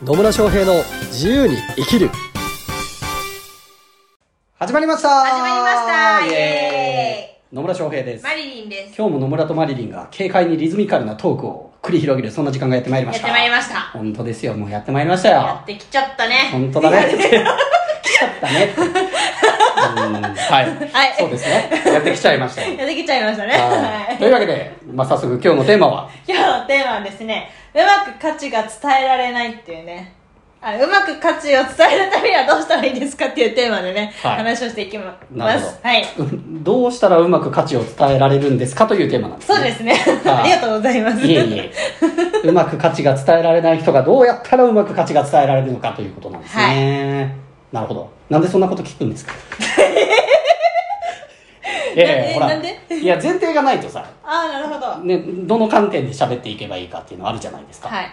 野村翔平の自由に生きる。始まりました。始まりました。イエ野村翔平です。マリリンです。今日も野村とマリリンが軽快にリズミカルなトークを繰り広げるそんな時間がやってまいりました。やってまいりました。本当ですよ。もうやってまいりましたやよってきちゃったね。本当だね。来ちゃったね。うんはい、はいそうですねやってきちゃいましたよやってきちゃいましたね。ははいいというわけで、まあ、早速今日のテーマは？今日のテーマはですね、うまく価値が伝えられないっていうね。あうまく価値を伝えるためにはどうしたらいいですかっていうテーマでね、はい話をしていきます。はい。うんどうしたらうまく価値を伝えられるんですかというテーマなんですねそうですね。はいありがとうございます。いえいえ。うまく価値が伝えられない人がどうやったらうまく価値が伝えられるのかということなんですね。なるほど。なんでそんなこと聞くんですか？いやほらなんで？いや、前提がないとさ、ああ、なるほど。ね、どの観点で喋っていけばいいかっていうのあるじゃないですか。はい。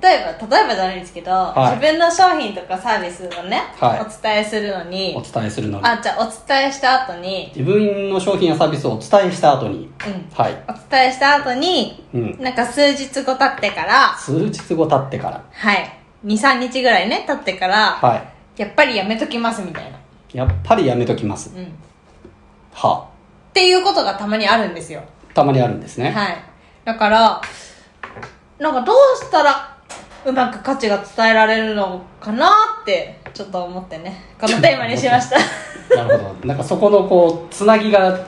例えば、例えばじゃないんですけど、はい自分の商品とかサービスをね、はいお伝えするのにお、伝えするのに。あ、じゃあお伝えした後に、自分の商品やサービスをお伝えした後に、うん。はい。お伝えした後に、うんなんか数日後経ってから、数日後経ってから、はい。2、3日ぐらいね、経ってから、はやっぱりやめときますみたいな。い。やっぱりやめときます。うん。っはていうことがたまにあるんですよ。あ、たまにあるんですね。はい。だから、なんかどうしたら、うまく価値が伝えられるのかなって、ちょっと思ってね、このテーマにしました。なるほど。なんかそこのこう、つなぎが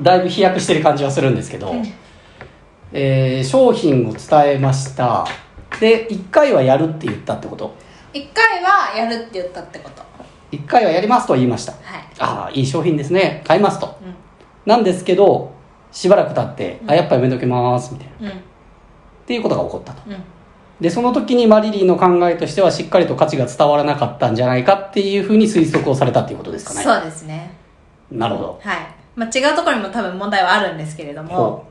だいぶ飛躍してる感じはするんですけど、えー商品を伝えました。で、1回はやるって言ったってこと？一回はやるって言ったってこと。1回はやりますと言いました。はい。ああ、いい商品ですね。買いますと。うん。なんですけど、しばらく経って、あ、やっぱやめときます、みたいな。っうん。ていうことが起こったと。うん。で、その時にマリリーの考えとしては、しっかりと価値が伝わらなかったんじゃないかっていうふうに推測をされたっていうことですかね。そうですね。なるほど。はい。まあ、違うところにも多分問題はあるんですけれども、ほ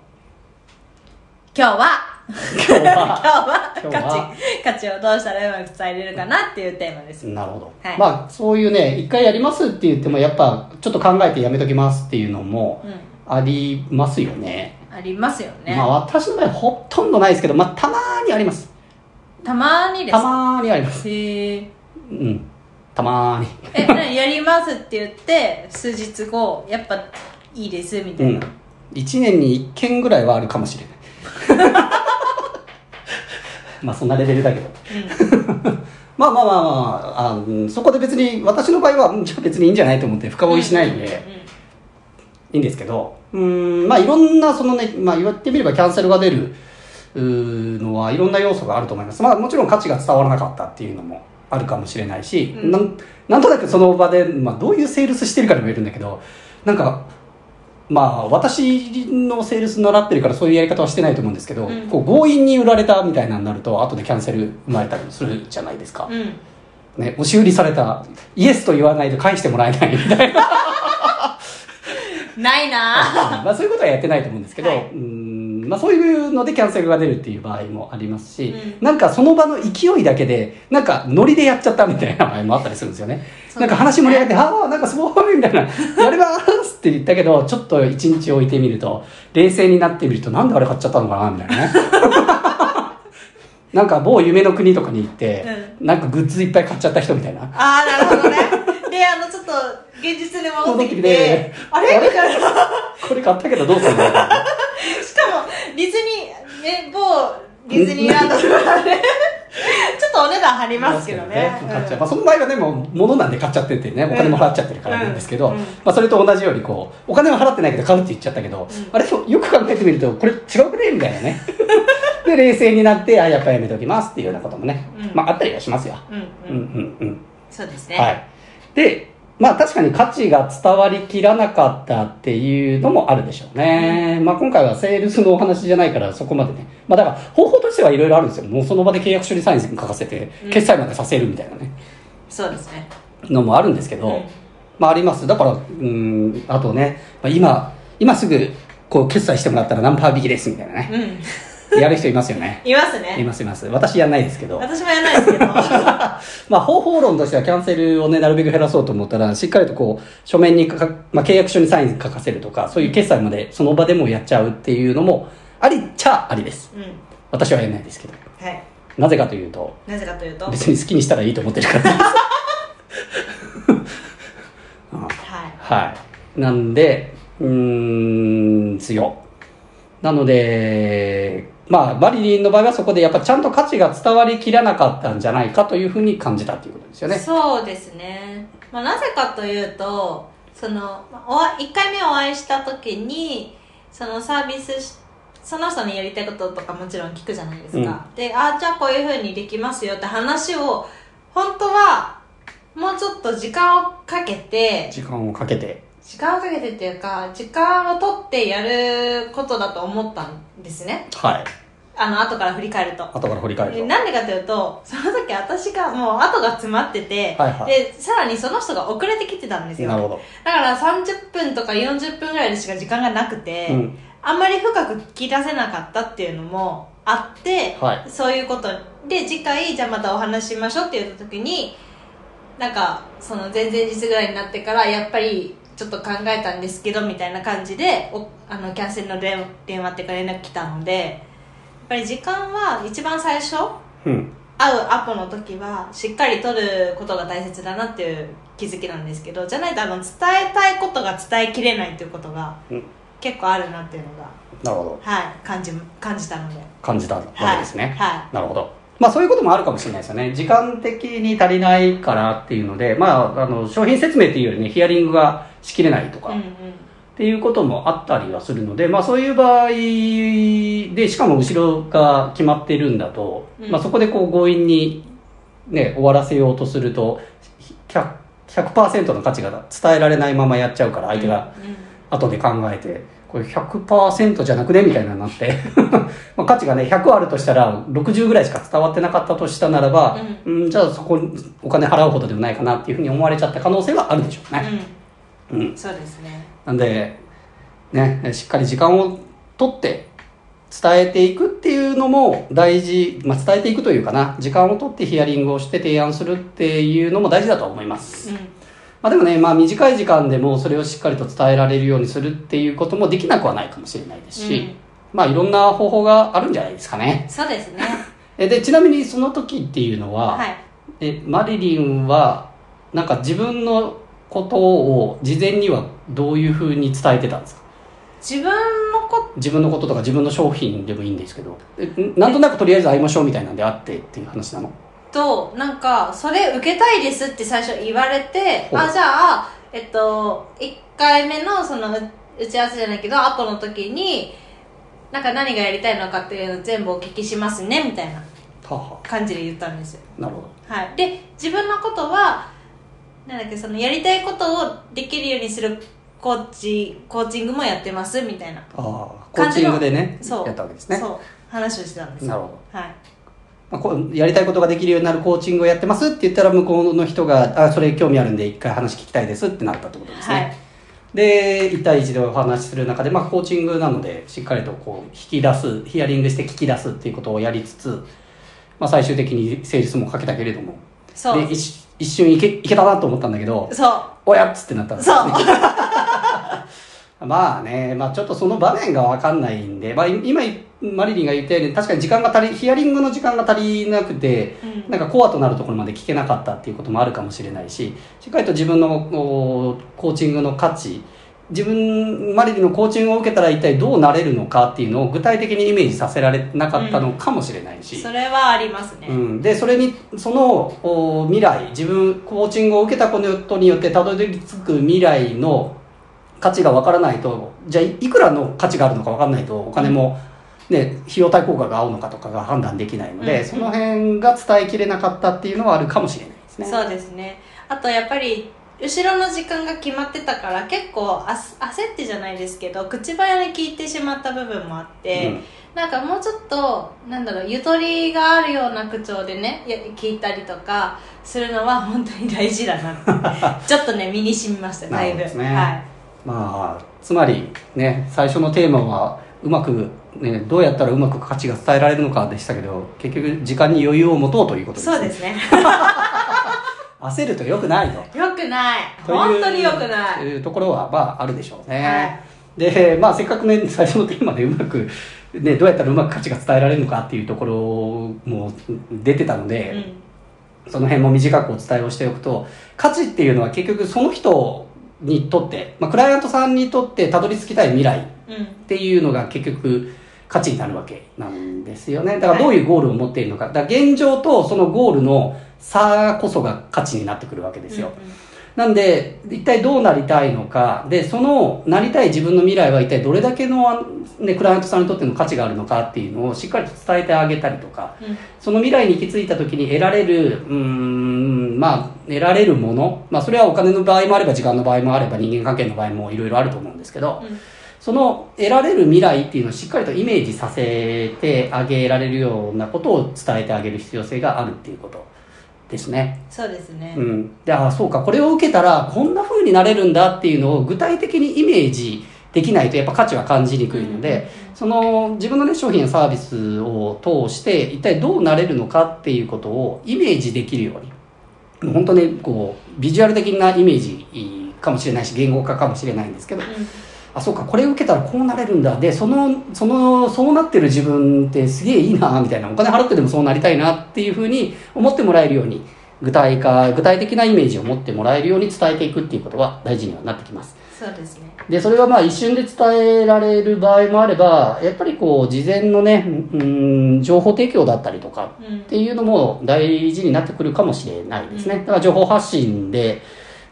今日は、う今日は、は今日は価値、をどうしたらうまく伝えれるかなっていうテーマです。なるほど。はいまあ、そういうね、一回やりますって言っても、やっぱ、ちょっと考えてやめときますっていうのもうん。ありますよね。ありますよね。まあ、私の場合ほとんどないですけど、まあ、たまーにあります。たまにですたまーにあります。へえ。うん。たまーに。え、やりますって言って、数日後、やっぱいいですみたうんいな。。一年に一件ぐらいはあるかもしれない。まあ、そんなレベルだけど。まあまあまあまあ、あうんそこで別に、私の場合は、うんじゃあ別にいいんじゃないと思って深追いしないので、いいんですけど、うーん、まあいろんな、そのね、まあ言ってみればキャンセルが出るのはいろんな要素があると思います。まあもちろん価値が伝わらなかったっていうのもあるかもしれないし、うんなんなんとなくその場で、まあどういうセールスしてるかにもよるんだけど、なんか、まあ私のセールス習ってるからそういうやり方はしてないと思うんですけど、うんこう強引に売られたみたいなのになると後でキャンセル生まれたりするじゃないですか。うん。うん。ね、押し売りされた、イエスと言わないと返してもらえないみたいな。ないな まあそういうことはやってないと思うんですけど、はいうまあそういうのでキャンセルが出るっていう場合もありますし、うんなんかその場の勢いだけで、なんかノリでやっちゃったみたいな場合もあったりするんですよね。そうなんか話盛り上げて、ああ、なんかすごいみたいな、やりますって言ったけど、ちょっと一日置いてみると、冷静になってみると、なんであれ買っちゃったのかなみたいなね。なんか某夢の国とかに行って、なんかグッズいっぱい買っちゃった人みたいな。ああ、なるほどね。で、あの、ちょっと、現実に戻ってきて、てきてあれ？みたいな。これ買ったけどどうするんだろうしかも、ディズニー、ね、某ディズニーランドとかね、ちょっとお値段張りますけどね。買っちゃう。まあ、その場合はでも、物なんで買っちゃっててね、お金も払っちゃってるからなんですけど、うんうんまあ、それと同じようにこう、お金は払ってないけど買うって言っちゃったけど、あれ、よく考えてみると、これ違うくねみたいなね。で、冷静になって、あ、やっぱやめときますっていうようなこともね、うんまあ、あったりはしますよ。うんううんん。うんうん。そうですね。はい。で、まあ確かに価値が伝わりきらなかったっていうのもあるでしょうね。まあ今回はセールスのお話じゃないからそこまでね。まあだから方法としてはいろいろあるんですよ。もうその場で契約書にサイン書かせて、決済までさせるみたいなね、そうですね。のもあるんですけど、うんまああります。だから、うん、あとね、まあ、今、今すぐこう決済してもらったら何パー引きですみたいなね。うん。やる人いますよね。いますいね。ますいます。私やんないですけど。私もやらないですけど。まあ方法論としてはキャンセルをね、なるべく減らそうと思ったら、しっかりとこう、書面にかか、まあ契約書にサイン書かせるとか、そういう決済までその場でもやっちゃうっていうのも、ありっちゃありです。うん。私はやらないですけど。はい。なぜかというとなぜかというと？はい別に好きにしたらいいと思ってるからですあはい なんでうーん強なのでまあマリリンの場合はそこでやっぱちゃんと価値が伝わりきらなかったんじゃないかというふうに感じたということですよね。そうですね、まあ、なぜかというとそのまあお会い1回目お会いした時にそのサービスしその人にやりたいこととかもちろん聞くじゃないですか、であじゃあこういうふうにできますよって話を本当はもうちょっと時間をかけて時間をかけて時間をかけてっていうか時間を取ってやることだと思ったんですね。はい。あの後から振り返ると。後から振り返ると。えなんでかというとその時私がもう後が詰まってて、はいはい。でさらにその人が遅れてきてたんですよ。なるほど。だから30分とか40分ぐらいでしか時間がなくて、うん。あんまり深く聞き出せなかったっていうのもあって、はい。そういうことで次回じゃあまたお話ししましょうって言った時になんかその前々日ぐらいになってからやっぱりちょっと考えたんですけどみたいな感じでおあのキャンセルの電電話っていうか連絡来たのでやっぱり時間は一番最初うん。会うアポの時はしっかり取ることが大切だなっていう気づきなんですけどじゃないとあの伝えたいことが伝えきれないっていうことがうん。結構あるなっていうのがなるほど。はい感じ感じたので。感じたわけですね、はなるほど。まあそういうこともあるかもしれないですよね。時間的に足りないからっていうので、まあ、あの、商品説明っていうよりね、ヒアリングがしきれないとか、っいうんうん。ていうこともあったりはするので、まあそういう場合で、しかも後ろが決まってるんだと、うん。まあそこでこう強引にね、終わらせようとすると、100%, 100%の価値が伝えられないままやっちゃうから、相手が後で考えて、これ100%じゃなくね？みたいなのになって、まあ価値がね、100あるとしたら、60ぐらいしか伝わってなかったとしたならば、うん、じゃあそこにお金払うほどでもないかなっていうふうに思われちゃった可能性はあるでしょうね。うん。うん。そうですね。なんで、ね、しっかり時間を取って、伝えていくっていうのも大事、まあ、伝えていくというかな、時間を取ってヒアリングをして提案するっていうのも大事だと思います。うん。まあでもね、まあ短い時間でもそれをしっかりと伝えられるようにするっていうこともできなくはないかもしれないですし、うん。まあいろんな方法があるんじゃないですかね。そうですね。えで、ちなみにその時っていうのは、はい。えマリリンは、なんか自分のことを事前にはどういうふうに伝えてたんですか？自分のこ自分のこととか自分の商品でもいいんですけど、えなんとなくとりあえず会いましょうみたいなんで会ってっていう話なの？となんかそれ受けたいですって最初言われてあじゃあえっと1回目のそのう打ち合わせじゃないけど後の時になんか何がやりたいのかっていうのを全部お聞きしますねみたいな感じで言ったんですよ。なるほど。はい、で自分のことはなんだっけそのやりたいことをできるようにするコーチコーチングもやってますみたいな。ああ、コーチングでね、そう。やったわけですね。そう話をしてたんですよ。なるほど。はい。まあ、こうやりたいことができるようになるコーチングをやってますって言ったら向こうの人が「あそれ興味あるんで一回話聞きたいです」ってなったってことですね、はいで1対1でお話しする中で、まあ、コーチングなのでしっかりとこう引き出すヒアリングして聞き出すっていうことをやりつつ、まあ、最終的に誠実もかけたけれども。そう。で一一瞬いけいけたなと思ったんだけどそう「おやっ!」つってなったんですそう。ね まあね、まあちょっとその場面がわかんないんで、まあ今、マリリンが言ったように、確かに時間が足り、ヒアリングの時間が足りなくて、うん。なんかコアとなるところまで聞けなかったっていうこともあるかもしれないし、しっかりと自分のおコーチングの価値、自分、マリリンのコーチングを受けたら一体どうなれるのかっていうのを具体的にイメージさせられなかったのかもしれないし、それはありますね、うん、でそれにそのお未来自分コーチングを受けたことによってたどり着く未来の価値がわからないとじゃあいいくらの価値があるのかわからないとお金も、ね、費用対効果が合うのかとかが判断できないので、うんその辺が伝えきれなかったっていうのはあるかもしれないですね。そうですね。あとやっぱり後ろの時間が決まってたから結構あす焦ってじゃないですけど口早に聞いてしまった部分もあって、うん。なんかもうちょっとなんだろうゆとりがあるような口調でねや聞いたりとかするのは本当に大事だなって。ちょっとね身に染みましただいぶ。ね。はい。まあつまりね最初のテーマはうまく、ね、どうやったらうまく価値が伝えられるのかでしたけど結局時間に余裕を持とうということですね。そうですね 焦ると良くないと。よくない。という本当によくない。いうところはまああるでしょうね、はでまあせっかくね最初のテーマでうまくね、どうやったらうまく価値が伝えられるのかっていうところも出てたので、その辺も短くお伝えをしておくと価値っていうのは結局その人にとって、まあ、クライアントさんにとってたどり着きたい未来うんっていうのが結局価値になるわけなんですよね。だからどういうゴールを持っているのか。だから現状とそのゴールの差こそが価値になってくるわけですよ、なんで一体どうなりたいのか。でそのなりたい自分の未来は一体どれだけの、ね、クライアントさんにとっての価値があるのかっていうのをしっかりと伝えてあげたりとか。うんうん。その未来に行き着いた時に得られる、うーん、まあ、得られるもの、まあ、それはお金の場合もあれば、時間の場合もあれば、人間関係の場合もいろいろあると思うんですけど、うんその得られる未来っていうのをしっかりとイメージさせてあげられるようなことを伝えてあげる必要性があるっていうことですね。そうですね、うん。で、ああ、そうか、これを受けたら、こんな風になれるんだっていうのを具体的にイメージできないと、やっぱ価値は感じにくいので、その自分のね、商品やサービスを通して、一体どうなれるのかっていうことをイメージできるように、本当ね、こう、ビジュアル的なイメージかもしれないし、言語化かもしれないんですけど、うんあ、そうか、これを受けたらこうなれるんだ。で、その、その、そうなってる自分ってすげえいいな、みたいな。お金払ってでもそうなりたいなっていうふうに思ってもらえるように、具体化、具体的なイメージを持ってもらえるように伝えていくっていうことが大事にはなってきます。そうですねで、それはまあ一瞬で伝えられる場合もあれば、やっぱりこう、事前のね、うん、情報提供だったりとかうんっていうのも大事になってくるかもしれないですね。だから情報発信で、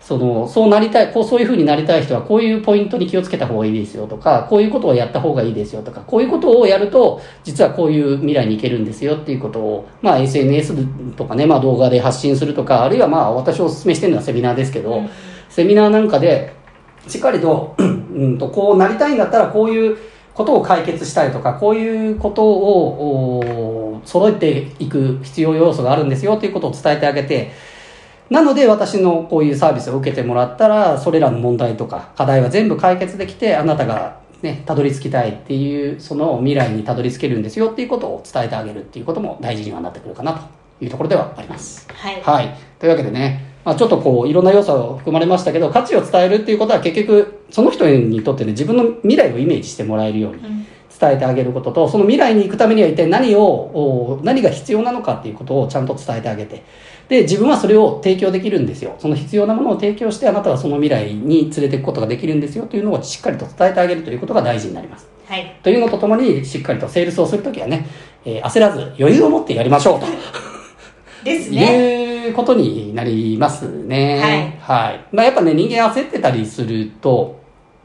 その、そうなりたい、こう、そういう風になりたい人は、こういうポイントに気をつけた方がいいですよとか、こういうことをやった方がいいですよとか、こういうことをやると、実はこういう未来に行けるんですよっていうことを、まあ SNS とかね、まあ動画で発信するとか、あるいはまあ私お勧めしてるのはセミナーですけど、うん。セミナーなんかで、しっかりと、うんと、こうなりたいんだったら、こういうことを解決したいとか、こういうことをお揃えていく必要要素があるんですよということを伝えてあげて、なので私のこういうサービスを受けてもらったら、それらの問題とか課題は全部解決できて、あなたがね、たどり着きたいっていう、その未来にたどり着けるんですよっていうことを伝えてあげるっていうことも大事にはなってくるかなというところではあります。はいはい。というわけでね、まあ、ちょっとこう、いろんな要素が含まれましたけど、価値を伝えるっていうことは結局、その人にとってね、自分の未来をイメージしてもらえるようにうん伝えてあげることと、その未来に行くためには一体何を、お何が必要なのかっていうことをちゃんと伝えてあげて、で、自分はそれを提供できるんですよ。その必要なものを提供して、あなたはその未来に連れていくことができるんですよというのをしっかりと伝えてあげるということが大事になります。はいというのとともに、しっかりとセールスをするときはね、えー焦らず余裕を持ってやりましょうと。ですねいうことになりますね。はい。まあやっぱね、人間焦ってたりすると、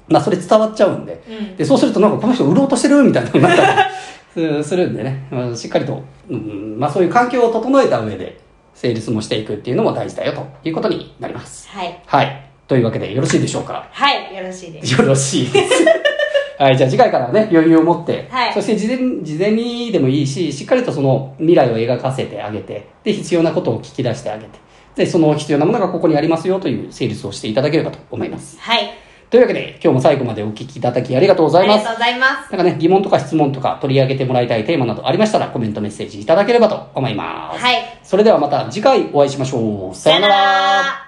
まあそれ伝わっちゃうんで。うんで、そうするとなんかこの人売ろうとしてるみたいなのになったりすするんでね、まあしっかりと、うん、まあそういう環境を整えた上で、セールスもしていくっていうのも大事だよということになります。はいはい。というわけでよろしいでしょうか？はいよろしいですよろしいです。はい、じゃあ次回からはね、余裕を持って、はいそして事前事前にでもいいし、しっかりとその未来を描かせてあげて、で、必要なことを聞き出してあげて、で、その必要なものがここにありますよというセールスをしていただければと思います。はいというわけで、今日も最後までお聞きいただきありがとうございます。ありがとうございますなんかね、疑問とか質問とか取り上げてもらいたいテーマなどありましたらコメントメッセージいただければと思います。はいそれではまた次回お会いしましょう。さようなら。